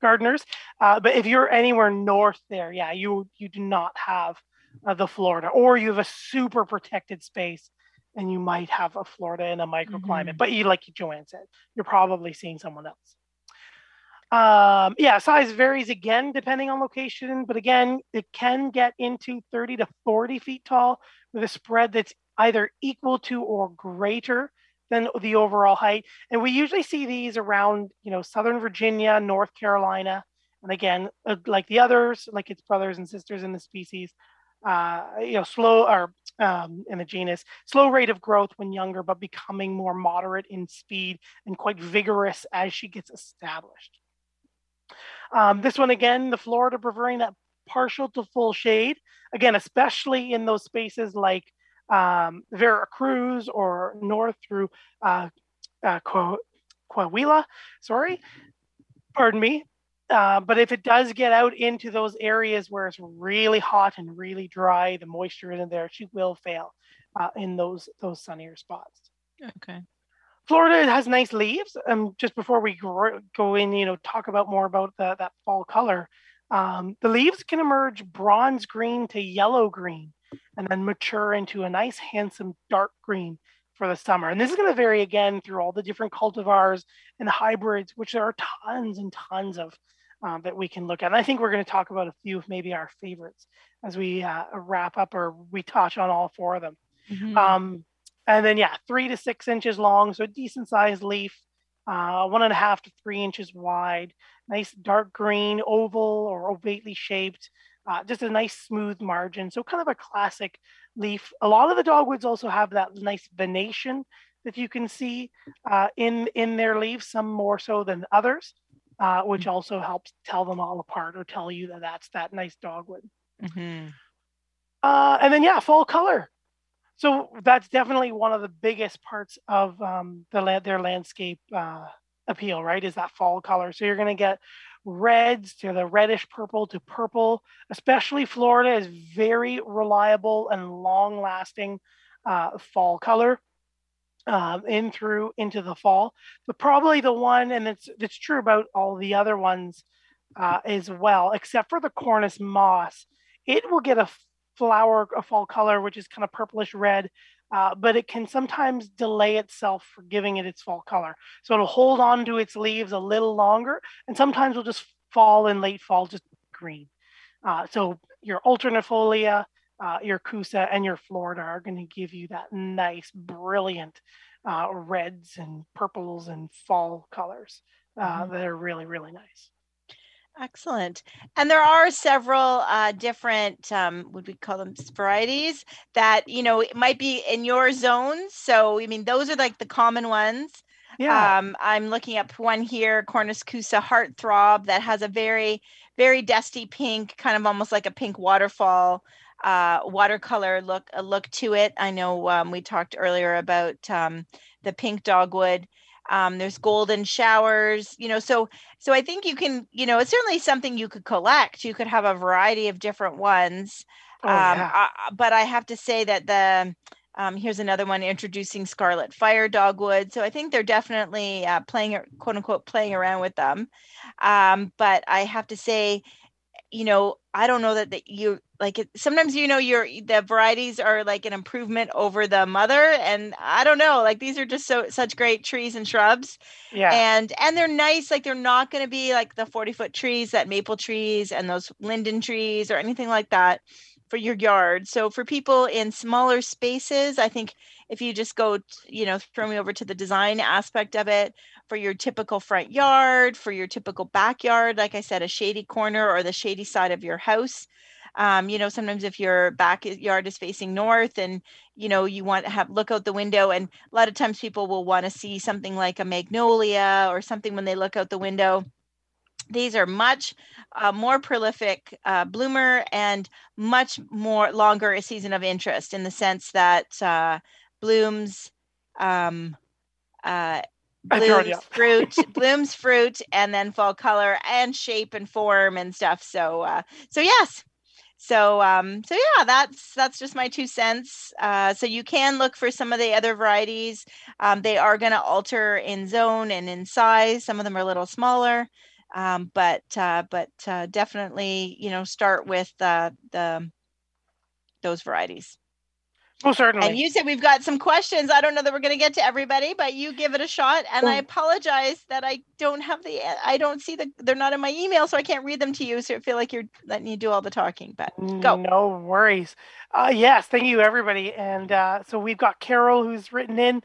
gardeners. Uh, but if you're anywhere north there, yeah, you you do not have uh, the Florida, or you have a super protected space, and you might have a Florida in a microclimate. Mm-hmm. But you, like Joanne said, you're probably seeing someone else. Um, yeah, size varies again depending on location, but again, it can get into 30 to 40 feet tall with a spread that's either equal to or greater than the overall height. And we usually see these around, you know, Southern Virginia, North Carolina. And again, uh, like the others, like its brothers and sisters in the species, uh, you know, slow or um, in the genus, slow rate of growth when younger, but becoming more moderate in speed and quite vigorous as she gets established. Um, this one again, the Florida preferring that partial to full shade. Again, especially in those spaces like um, Veracruz or north through uh, uh, Coahuila. Sorry, pardon me. Uh, but if it does get out into those areas where it's really hot and really dry, the moisture isn't there, she will fail uh, in those those sunnier spots. Okay. Florida has nice leaves. Um, just before we go in, you know, talk about more about the, that fall color. Um, the leaves can emerge bronze green to yellow green and then mature into a nice, handsome dark green for the summer. And this is going to vary again through all the different cultivars and hybrids, which there are tons and tons of um, that we can look at. And I think we're going to talk about a few of maybe our favorites as we uh, wrap up or we touch on all four of them. Mm-hmm. Um, and then, yeah, three to six inches long, so a decent sized leaf, uh, one and a half to three inches wide, nice dark green, oval or ovately shaped, uh, just a nice smooth margin. So, kind of a classic leaf. A lot of the dogwoods also have that nice venation that you can see uh, in in their leaves, some more so than others, uh, which mm-hmm. also helps tell them all apart or tell you that that's that nice dogwood. Mm-hmm. Uh, and then yeah, fall color. So that's definitely one of the biggest parts of um, the their landscape uh, appeal, right? Is that fall color. So you're going to get reds to the reddish purple to purple. Especially Florida is very reliable and long lasting uh, fall color um, in through into the fall. But probably the one, and it's it's true about all the other ones uh, as well, except for the Cornus mas, it will get a flower, a fall color, which is kind of purplish red. Uh, but it can sometimes delay itself for giving it its fall color. So it'll hold on to its leaves a little longer, and sometimes will just fall in late fall, just green. Uh, so your alternifolia, uh, your Kousa, and your Florida are going to give you that nice, brilliant uh, reds and purples and fall colors uh, mm-hmm. that are really, really nice. Excellent. And there are several uh, different, um, would we call them varieties that, you know, it might be in your zones. So, I mean, those are like the common ones. Yeah. Um, I'm looking up one here, Cornus Kousa Heartthrob, that has a very, very dusty pink, kind of almost like a pink waterfall uh, watercolor look a look to it. I know um, we talked earlier about um, the pink dogwood um, there's golden showers you know so so i think you can you know it's certainly something you could collect. You could have a variety of different ones. Oh, um, yeah. I, but i have to say that the um, here's another one introducing scarlet fire dogwood. So i think they're definitely uh, playing quote unquote playing around with them. Um, but i have to say you know i don't know that, that you like it, sometimes you know your the varieties are like an improvement over the mother and i don't know like these are just so such great trees and shrubs. Yeah. And and they're nice like they're not going to be like the 40 foot trees that maple trees and those linden trees or anything like that for your yard. So for people in smaller spaces i think if you just go you know throw me over to the design aspect of it for your typical front yard for your typical backyard like i said a shady corner or the shady side of your house. Um, you know sometimes if your backyard is facing north and you know you want to have look out the window and a lot of times people will want to see something like a magnolia or something when they look out the window. These are much uh, more prolific uh, bloomer and much more longer a season of interest in the sense that uh, blooms um, uh, blooms fruit blooms fruit and then fall color and shape and form and stuff. So uh, so yes. So um, so yeah that's that's just my two cents. Uh, so you can look for some of the other varieties. Um, they are going to alter in zone and in size. Some of them are a little smaller. Um, but uh, but uh, definitely you know start with the the those varieties Oh, certainly. And you said we've got some questions. I don't know that we're going to get to everybody, but you give it a shot. And I apologize that I don't have the, I don't see the, they're not in my email, so I can't read them to you. So I feel like you're letting you do all the talking, but go. No worries. Uh, yes, thank you, everybody. And uh, so we've got Carol who's written in.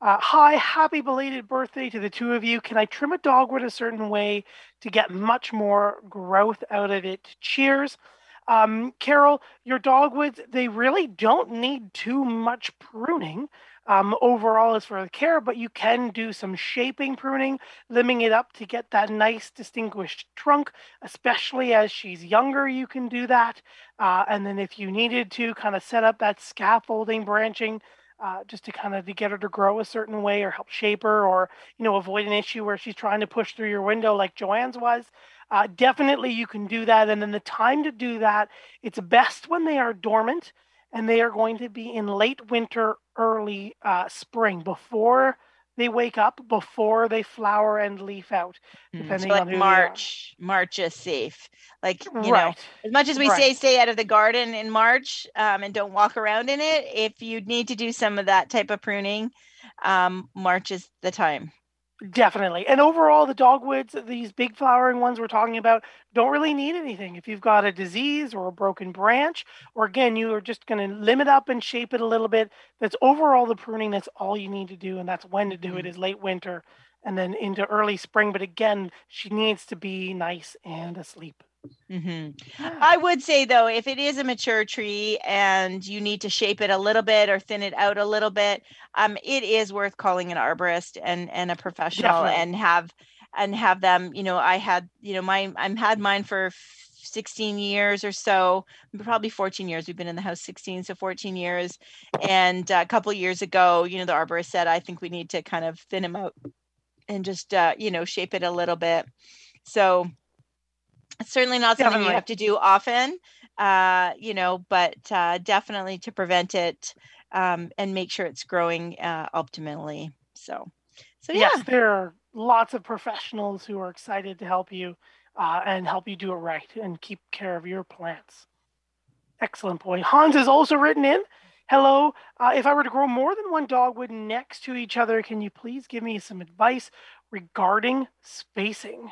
Uh, Hi, happy belated birthday to the two of you. Can I trim a dogwood a certain way to get much more growth out of it? Cheers. Um, Carol, your dogwoods, they really don't need too much pruning um, overall as for the care, but you can do some shaping pruning, limbing it up to get that nice distinguished trunk, especially as she's younger, you can do that. Uh, and then if you needed to kind of set up that scaffolding branching, uh, just to kind of to get her to grow a certain way or help shape her or you know avoid an issue where she's trying to push through your window like joanne's was uh, definitely you can do that. And then the time to do that, it's best when they are dormant and they are going to be in late winter, early uh, spring before they wake up before they flower and leaf out, Mm, depending so like on who March, March is safe. Like you know, as much as we Right. say stay out of the garden in March um, and don't walk around in it, if you need to do some of that type of pruning, um, March is the time. Definitely. And overall, the dogwoods, these big flowering ones we're talking about, don't really need anything. If you've got a disease or a broken branch, or again, you are just going to limit up and shape it a little bit. That's overall the pruning. That's all you need to do. And that's when to do it Mhm. is late winter and then into early spring. But again, she needs to be nice and asleep. Hmm I would say though, if it is a mature tree and you need to shape it a little bit or thin it out a little bit, um, it is worth calling an arborist and and a professional Definitely. and have and have them. You know, I had you know my I've had mine for. 16 years or so probably 14 years we've been in the house 16 so 14 years and uh, a couple years ago you know the arborist said i think we need to kind of thin him out and just uh, you know shape it a little bit so it's certainly not something Definitely. you have to do often uh, you know but uh, definitely to prevent it um, and make sure it's growing uh, optimally so so yeah Yes, there are lots of professionals who are excited to help you uh, and help you do it right and keep care of your plants. Excellent point. Hans has also written in Hello, uh, if I were to grow more than one dogwood next to each other, can you please give me some advice regarding spacing?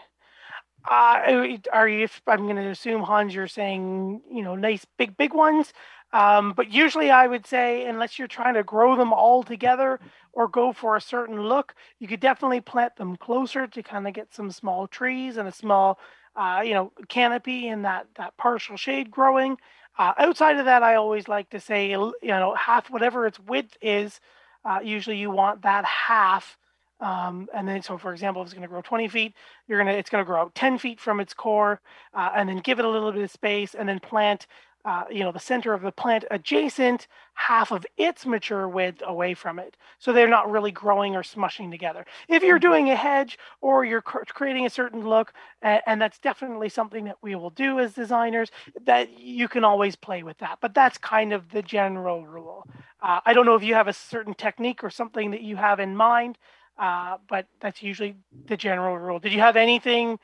Uh, are you, I'm going to assume, Hans, you're saying, you know, nice big, big ones. Um, but usually I would say, unless you're trying to grow them all together or go for a certain look, you could definitely plant them closer to kind of get some small trees and a small, uh, you know, canopy and that, that partial shade growing. Uh, outside of that, I always like to say, you know, half whatever its width is, uh, usually you want that half. Um, and then, so for example, if it's going to grow 20 feet, you're going to, it's going to grow out 10 feet from its core, uh, and then give it a little bit of space and then plant, uh, you know, the center of the plant adjacent half of its mature width away from it. So they're not really growing or smushing together. If you're doing a hedge or you're creating a certain look, and, and that's definitely something that we will do as designers, that you can always play with that. But that's kind of the general rule. Uh, I don't know if you have a certain technique or something that you have in mind, uh, but that's usually the general rule. Did you have anything?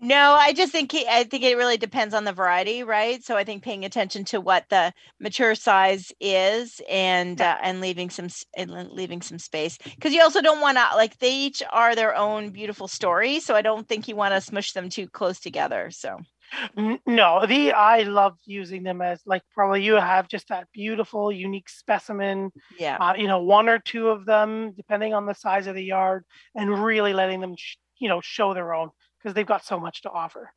No, I just think it- I think it really depends on the variety, right? So I think paying attention to what the mature size is and uh, and leaving some and leaving some space because you also don't want to like they each are their own beautiful story. So I don't think you want to smush them too close together. So No, the I love using them as like probably you have just that beautiful, unique specimen. yeah, Uh, you know, one or two of them, depending on the size of the yard, and really letting them, sh- you know, show their own because they've got so much to offer.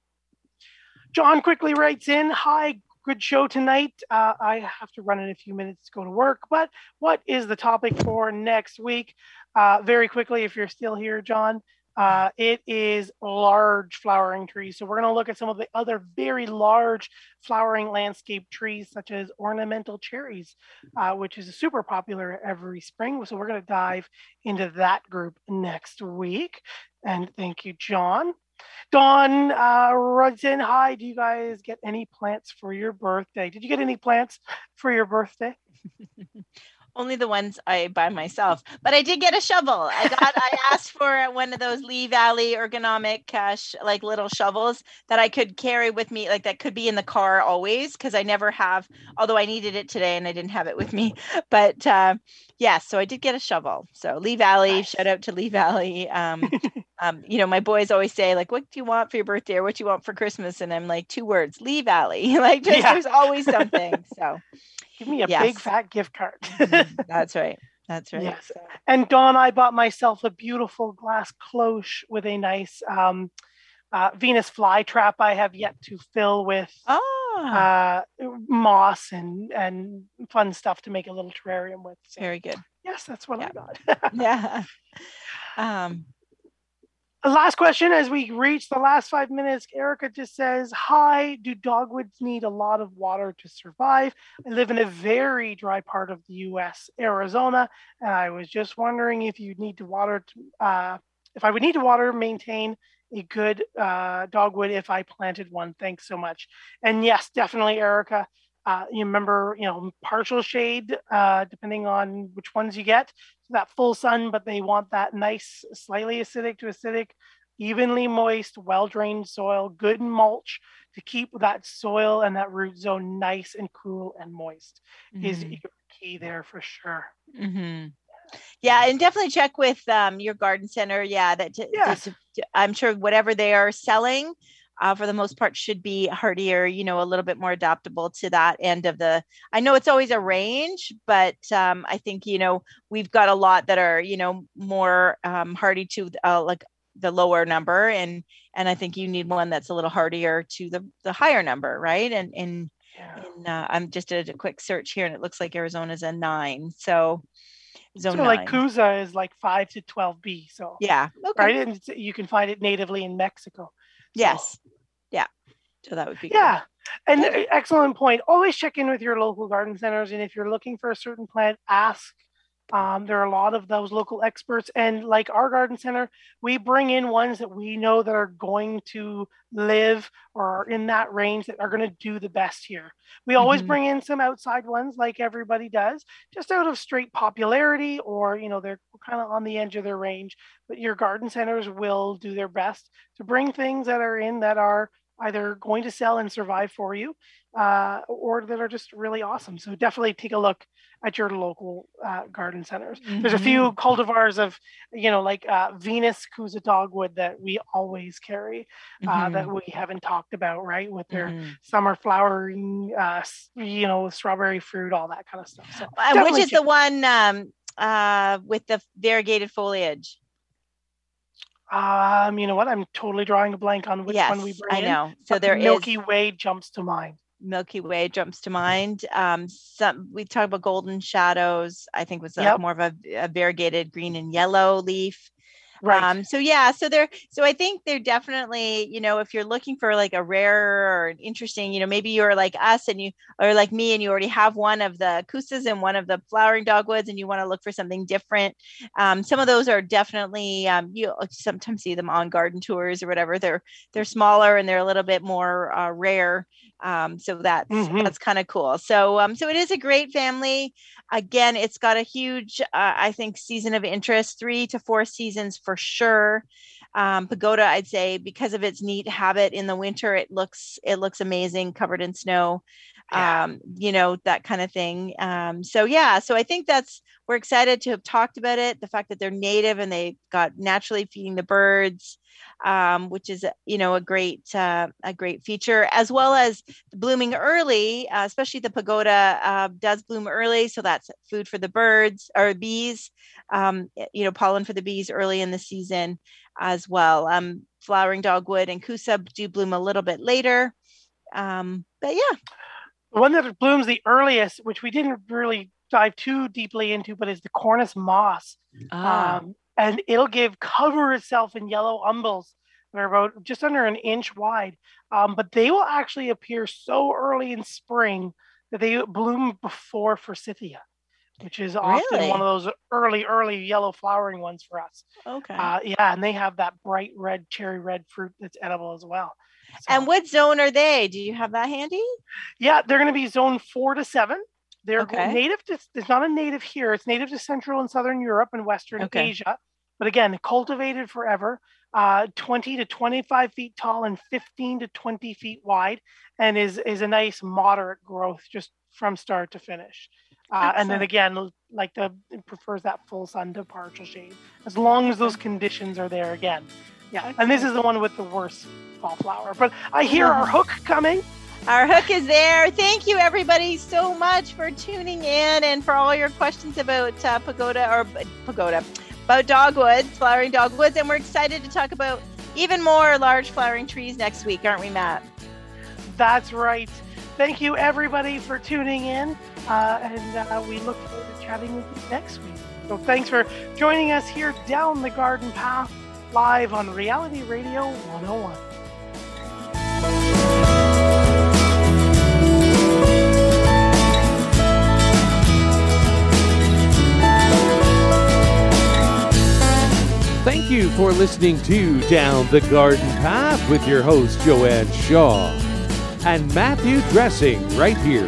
John quickly writes in, "Hi, good show tonight. Uh, I have to run in a few minutes to go to work, but what is the topic for next week? Uh, very quickly, if you're still here, John, uh, it is large flowering trees. So we're going to look at some of the other very large flowering landscape trees, such as ornamental cherries, uh, which is super popular every spring. So we're going to dive into that group next week. And thank you, John. Dawn uh, in, hi, do you guys get any plants for your birthday? Did you get any plants for your birthday? only the ones I buy myself. But I did get a shovel. I got I asked for one of those Lee Valley ergonomic uh, sh- like little shovels that I could carry with me, like that could be in the car always because I never have. Although I needed it today and I didn't have it with me. But uh, yeah, so I did get a shovel. So Lee Valley, Nice. shout out to Lee Valley. Um, um, you know, my boys always say like, "What do you want for your birthday or what do you want for Christmas?" And I'm like, two words, Lee Valley. like, just, Yeah. there's always something. So Give me a Yes. big fat gift card. that's right. That's right. Yes. And Dawn, I bought myself a beautiful glass cloche with a nice um, uh, Venus flytrap I have yet to fill with Oh, uh, moss and, and fun stuff to make a little terrarium with. So, very good. yes, that's what I got. Yeah. Um, Last question as we reach the last five minutes. Erica just says, Hi, do dogwoods need a lot of water to survive? I live in a very dry part of the US, Arizona, and I was just wondering if you need to water, to, uh, if I would need to water, maintain a good uh, dogwood if I planted one. Thanks so much. And yes, definitely, Erica. Uh, you remember, you know, partial shade, uh, depending on which ones you get. That full sun, but they want that nice, slightly acidic to acidic, evenly moist, well drained soil, good mulch to keep that soil and that root zone nice and cool and moist mm-hmm. is key there for sure. Mm-hmm. Yeah, and definitely check with um, your garden center. Yeah, that t- yes. I'm sure whatever they are selling, uh, for the most part should be hardier you know a little bit more adaptable to that end of the i know it's always a range but um, i think you know we've got a lot that are you know more um, hardy to uh, like the lower number and and i think you need one that's a little hardier to the the higher number right and and, yeah. and uh, i'm just did a quick search here and it looks like arizona's a nine so zone so nine. like Kousa is like 5 to 12b so yeah okay. right and you can find it natively in mexico yes so that would be yeah good. and excellent point always check in with your local garden centers and if you're looking for a certain plant ask um, there are a lot of those local experts, and like our garden center, we bring in ones that we know that are going to live or are in that range that are going to do the best here. We always mm-hmm. bring in some outside ones, like everybody does, just out of straight popularity, or you know they're kind of on the edge of their range. But your garden centers will do their best to bring things that are in that are either going to sell and survive for you uh, or that are just really awesome. So definitely take a look at your local uh, garden centers. Mm-hmm. There's a few mm-hmm. cultivars of, you know, like uh, Venus Kousa dogwood that we always carry uh, mm-hmm. that we haven't talked about, right? With their mm-hmm. summer flowering, uh, you know, strawberry fruit, all that kind of stuff. So which is the one um, uh, with the variegated foliage? Um, you know what? I'm totally drawing a blank on which yes, one we bring. I know. In, so there Milky is... Way jumps to mind. Milky Way jumps to mind. Um, some we talked about golden shadows. I think was yep. more of a, a, variegated green and yellow leaf. Right. Um, so yeah, so they're so I think they're definitely, you know, if you're looking for like a rare or interesting, you know, maybe you're like us and you or like me and you already have one of the kousas and one of the flowering dogwoods and you want to look for something different. Um, some of those are definitely um, you sometimes see them on garden tours or whatever. They're they're smaller and they're a little bit more uh, rare. Um, so that's mm-hmm. that's kind of cool. So um, so it is a great family. Again, it's got a huge, uh, I think, season of interest, three to four seasons for sure. Um, pagoda, I'd say, because of its neat habit in the winter, it looks it looks amazing, covered in snow. Yeah. Um, you know that kind of thing. Um, so yeah, so I think that's we're excited to have talked about it. The fact that they're native and they got naturally feeding the birds um, which is you know a great uh, a great feature, as well as blooming early, uh, especially the pagoda uh, does bloom early, so that's food for the birds or bees. Um, you know, pollen for the bees early in the season as well. Um, flowering dogwood and kousa do bloom a little bit later, um, but yeah. The one that blooms the earliest, which we didn't really dive too deeply into, but is the Cornus mas. Ah. Um, and it'll give cover itself in yellow umbels that are about just under an inch wide. Um, but they will actually appear so early in spring that they bloom before forsythia, which is often really? one of those early, early yellow flowering ones for us. Okay. Uh, yeah, and they have that bright red, cherry red fruit that's edible as well. So, and what zone are they? Do you have that handy? Yeah, they're going to be zone four to seven. They're okay. native to, it's not a native here. It's native to Central and Southern Europe and Western okay. Asia. But again, cultivated forever, uh, 20 to 25 feet tall and 15 to 20 feet wide, and is, is a nice moderate growth just from start to finish. Uh, and then again, like the prefers that full sun to partial shade, as long as those conditions are there again. Yeah, and this is the one with the worst fall flower. But I hear our hook coming. Our hook is there. Thank you, everybody, so much for tuning in and for all your questions about uh, pagoda or pagoda, about dogwoods, flowering dogwoods. And we're excited to talk about even more large flowering trees next week, aren't we, Matt? That's right. Thank you, everybody, for tuning in. Uh, and uh, we look forward to chatting with you next week. So thanks for joining us here down the garden path live on Reality Radio 101. Thank you for listening to Down the Garden Path with your host, Joanne Shaw and Matthew Dressing right here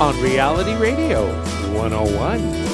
on Reality Radio 101.